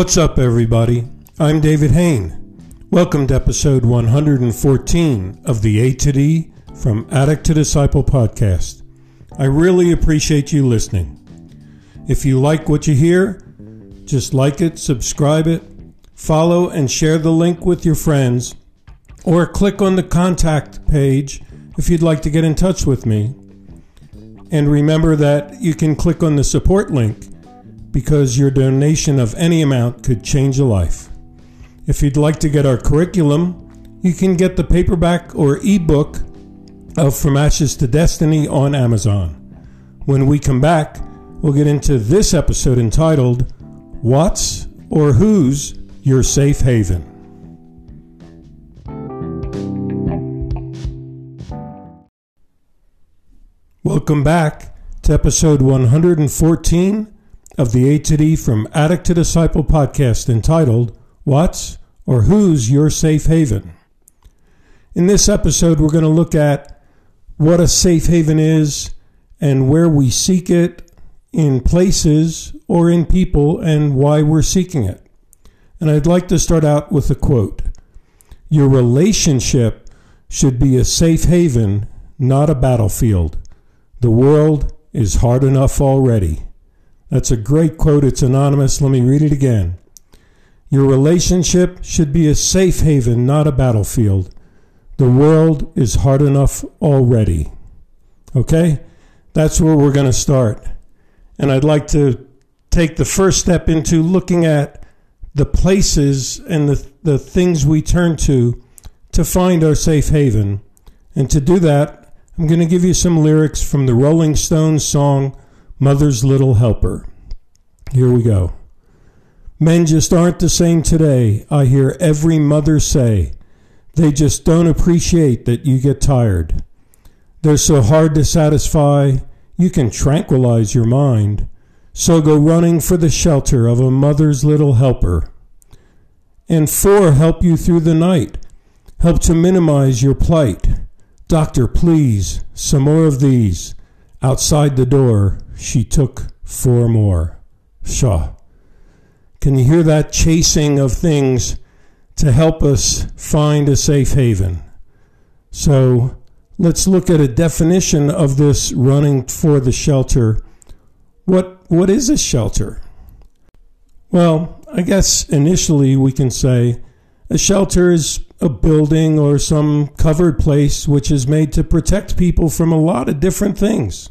What's up, everybody? I'm David Hain. Welcome to episode 114 of the A to D from Addict to Disciple podcast. I really appreciate you listening. If you like what you hear, just like it, subscribe it, follow, and share the link with your friends, or click on the contact page if you'd like to get in touch with me. And remember that you can click on the support link because your donation of any amount could change a life. If you'd like to get our curriculum, you can get the paperback or ebook of From Ashes to Destiny on Amazon. When we come back, we'll get into this episode entitled What's or Who's Your Safe Haven? Welcome back to episode 114 of the A to D from Addict to Disciple podcast entitled What's or Who's Your Safe Haven? In this episode, we're going to look at what a safe haven is and where we seek it in places or in people and why we're seeking it. And I'd like to start out with a quote Your relationship should be a safe haven, not a battlefield. The world is hard enough already. That's a great quote. It's anonymous. Let me read it again. Your relationship should be a safe haven, not a battlefield. The world is hard enough already. Okay? That's where we're going to start. And I'd like to take the first step into looking at the places and the, the things we turn to to find our safe haven. And to do that, I'm going to give you some lyrics from the Rolling Stones song Mother's Little Helper. Here we go. Men just aren't the same today, I hear every mother say. They just don't appreciate that you get tired. They're so hard to satisfy, you can tranquilize your mind. So go running for the shelter of a mother's little helper. And four help you through the night, help to minimize your plight. Doctor, please, some more of these. Outside the door, she took four more. Shaw. Can you hear that chasing of things to help us find a safe haven? So let's look at a definition of this running for the shelter. What, what is a shelter? Well, I guess initially we can say a shelter is a building or some covered place which is made to protect people from a lot of different things.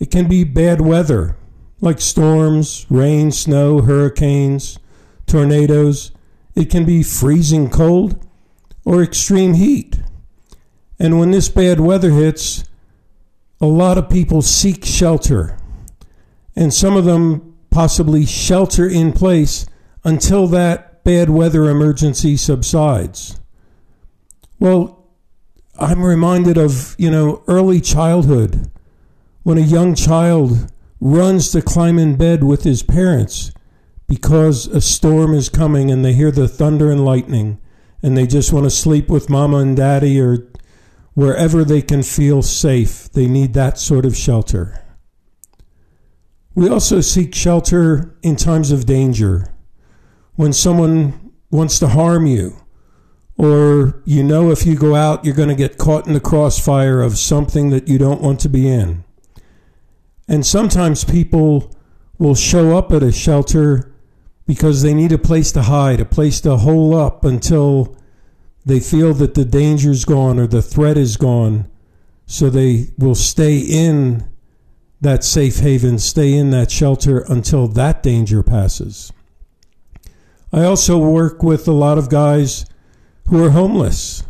It can be bad weather, like storms, rain, snow, hurricanes, tornadoes. It can be freezing cold or extreme heat. And when this bad weather hits, a lot of people seek shelter. And some of them possibly shelter in place until that bad weather emergency subsides. Well, I'm reminded of, you know, early childhood when a young child runs to climb in bed with his parents because a storm is coming and they hear the thunder and lightning and they just want to sleep with mama and daddy or wherever they can feel safe. They need that sort of shelter. We also seek shelter in times of danger. When someone wants to harm you, or you know if you go out, you're going to get caught in the crossfire of something that you don't want to be in. And sometimes people will show up at a shelter because they need a place to hide, a place to hole up until they feel that the danger's gone or the threat is gone. So they will stay in that safe haven, stay in that shelter until that danger passes. I also work with a lot of guys who are homeless.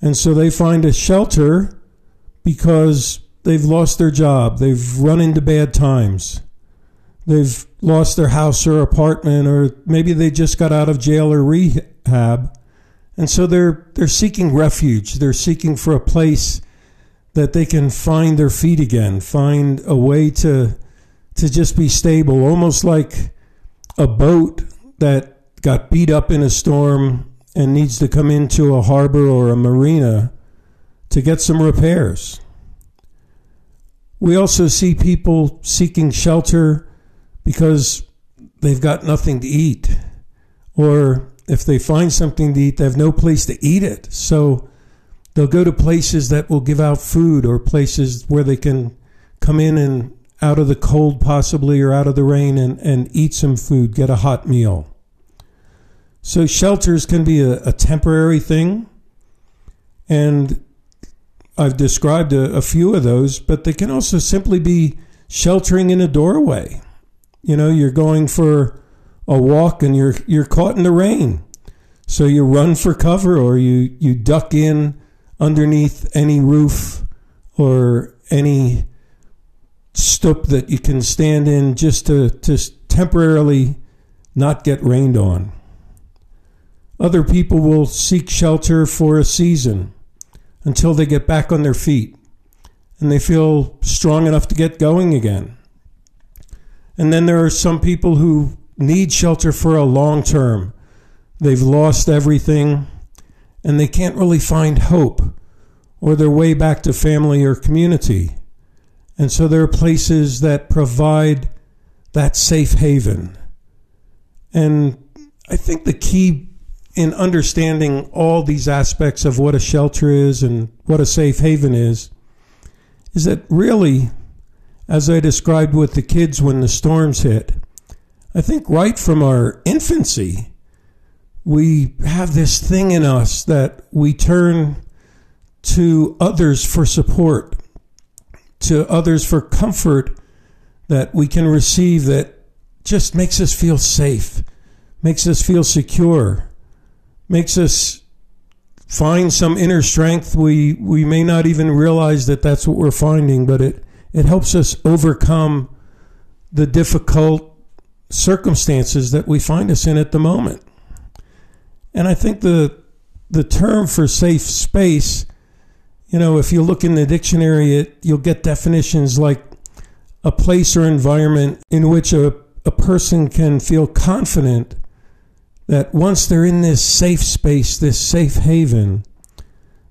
And so they find a shelter because they've lost their job, they've run into bad times, they've lost their house or apartment, or maybe they just got out of jail or rehab. And so they're they're seeking refuge. They're seeking for a place that they can find their feet again, find a way to to just be stable, almost like a boat that got beat up in a storm and needs to come into a harbor or a marina to get some repairs. We also see people seeking shelter because they've got nothing to eat. Or if they find something to eat, they have no place to eat it. So they'll go to places that will give out food or places where they can come in and out of the cold, possibly, or out of the rain and, and eat some food, get a hot meal. So shelters can be a, a temporary thing. And I've described a, a few of those, but they can also simply be sheltering in a doorway. You know, you're going for a walk and you're you're caught in the rain. So you run for cover or you, you duck in underneath any roof or any stoop that you can stand in just to, to temporarily not get rained on. Other people will seek shelter for a season until they get back on their feet and they feel strong enough to get going again. And then there are some people who need shelter for a long term. They've lost everything and they can't really find hope or their way back to family or community. And so there are places that provide that safe haven. And I think the key in understanding all these aspects of what a shelter is and what a safe haven is, is that really, as I described with the kids when the storms hit, I think right from our infancy, we have this thing in us that we turn to others for support to others for comfort that we can receive that just makes us feel safe, makes us feel secure, makes us find some inner strength. We, we may not even realize that that's what we're finding, but it, it helps us overcome the difficult circumstances that we find us in at the moment. And I think the, the term for safe space you know, if you look in the dictionary, it, you'll get definitions like a place or environment in which a, a person can feel confident that once they're in this safe space, this safe haven,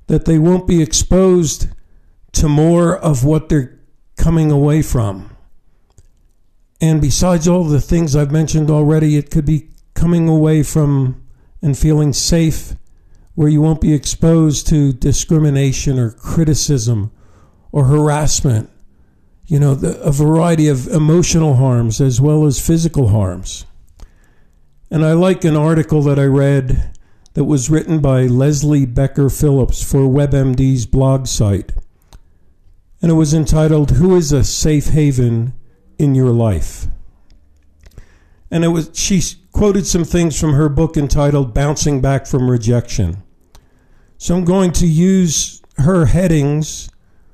that they won't be exposed to more of what they're coming away from. And besides all the things I've mentioned already, it could be coming away from and feeling safe where you won't be exposed to discrimination or criticism or harassment. You know, the, a variety of emotional harms as well as physical harms. And I like an article that I read that was written by Leslie Becker Phelps for WebMD's blog site. And it was entitled, Who is a Safe Haven in Your Life? And it was she quoted some things from her book entitled Bouncing Back from Rejection. So I'm going to use her headings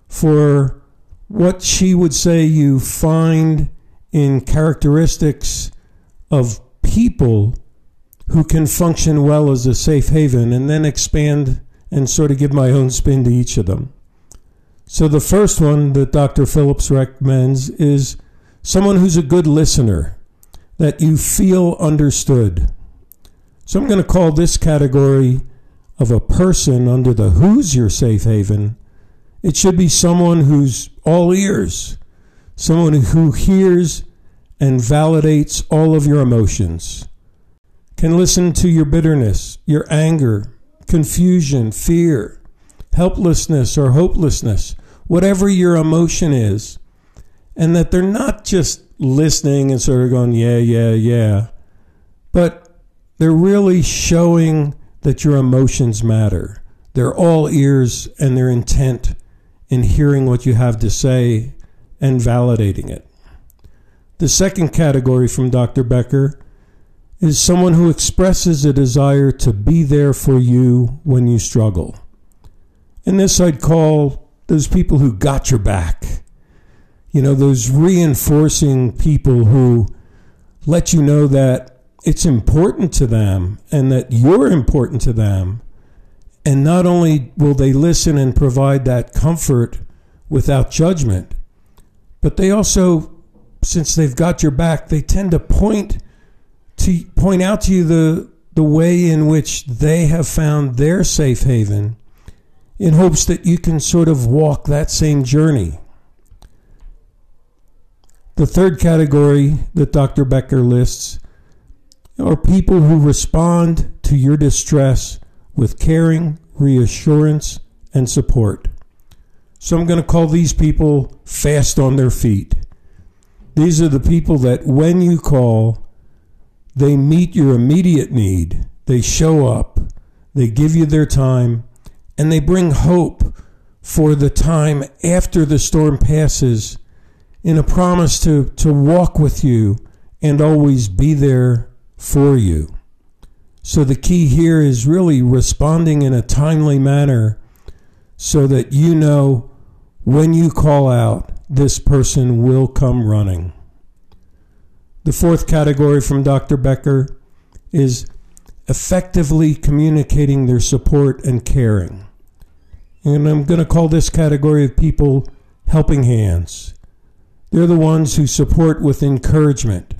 for what she would say you find in characteristics of people who can function well as a safe haven, and then expand and sort of give my own spin to each of them. So the first one that Dr. Phelps recommends is someone who's a good listener, that you feel understood. So I'm going to call this category of a person under the who's your safe haven, it should be someone who's all ears, someone who hears and validates all of your emotions, can listen to your bitterness, your anger, confusion, fear, helplessness, or hopelessness, whatever your emotion is, and that they're not just listening and sort of going, yeah, yeah, yeah, but they're really showing that your emotions matter. They're all ears and they're intent in hearing what you have to say and validating it. The second category from Dr. Becker is someone who expresses a desire to be there for you when you struggle. And this I'd call those people who got your back. You know, those reinforcing people who let you know that it's important to them and that you're important to them. And not only will they listen and provide that comfort without judgment, but they also, since they've got your back, they tend to point to point out to you the the way in which they have found their safe haven in hopes that you can sort of walk that same journey. The third category that Dr. Becker lists are people who respond to your distress with caring, reassurance, and support. So I'm going to call these people fast on their feet. These are the people that when you call, they meet your immediate need. They show up, they give you their time, and they bring hope for the time after the storm passes in a promise to, to walk with you and always be there for you. So the key here is really responding in a timely manner so that you know when you call out, this person will come running. The fourth category from Dr. Becker is effectively communicating their support and caring. And I'm going to call this category of people helping hands. They're the ones who support with encouragement.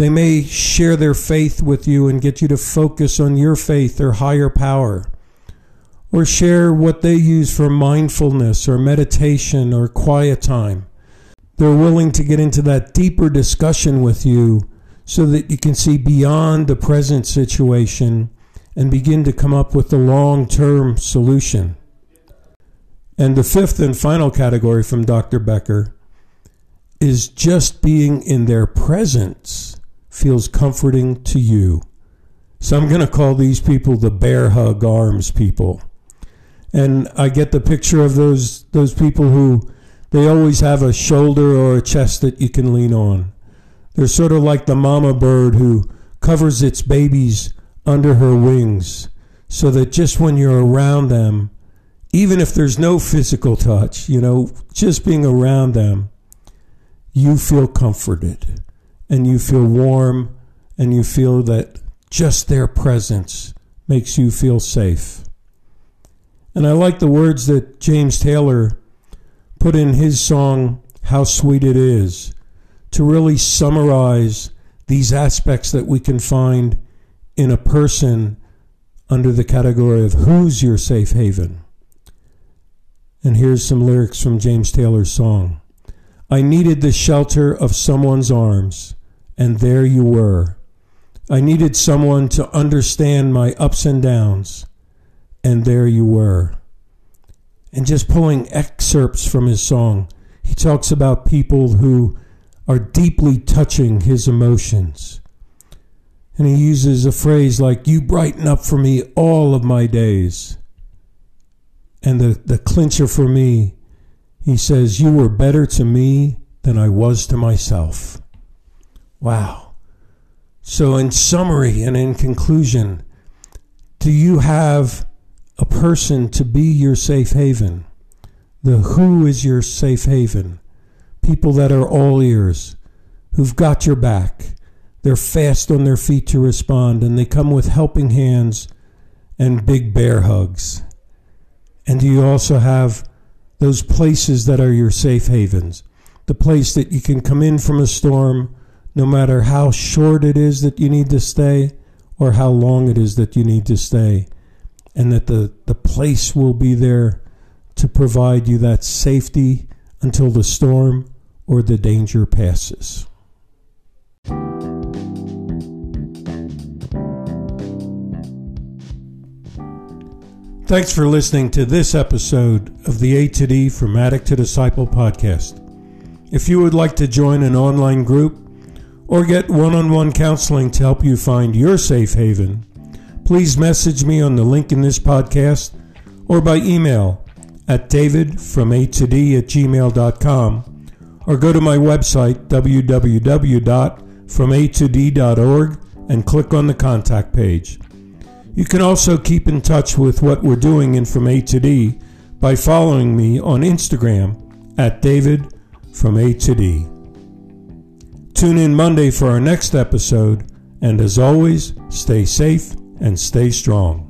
They may share their faith with you and get you to focus on your faith or higher power, or share what they use for mindfulness or meditation or quiet time. They're willing to get into that deeper discussion with you so that you can see beyond the present situation and begin to come up with a long term solution. And the fifth and final category from Dr. Becker is just being in their presence feels comforting to you. So I'm going to call these people the bear hug arms people. And I get the picture of those those people who they always have a shoulder or a chest that you can lean on. They're sort of like the mama bird who covers its babies under her wings so that just when you're around them, even if there's no physical touch, you know, just being around them, you feel comforted and you feel warm and you feel that just their presence makes you feel safe. And I like the words that James Taylor put in his song, How Sweet It Is, to really summarize these aspects that we can find in a person under the category of who's your safe haven. And here's some lyrics from James Taylor's song I needed the shelter of someone's arms, and there you were. I needed someone to understand my ups and downs, and there you were and just pulling excerpts from his song. He talks about people who are deeply touching his emotions. And he uses a phrase like, You brighten up for me all of my days. And the, the clincher for me, he says, You were better to me than I was to myself. Wow. So, in summary and in conclusion, do you have a person to be your safe haven. The who is your safe haven. People that are all ears, who've got your back. They're fast on their feet to respond, and they come with helping hands and big bear hugs. And do you also have those places that are your safe havens? The place that you can come in from a storm, no matter how short it is that you need to stay or how long it is that you need to stay and that the, the place will be there to provide you that safety until the storm or the danger passes. Thanks for listening to this episode of the A to D from Addict to Disciple podcast. If you would like to join an online group or get one on one counseling to help you find your safe haven, please message me on the link in this podcast or by email at davidfroma to d at gmail.com or go to my website www.fromatod.org and click on the contact page. You can also keep in touch with what we're doing in From A to D by following me on Instagram at David from A to D. Tune in Monday for our next episode, and as always, stay safe and stay strong.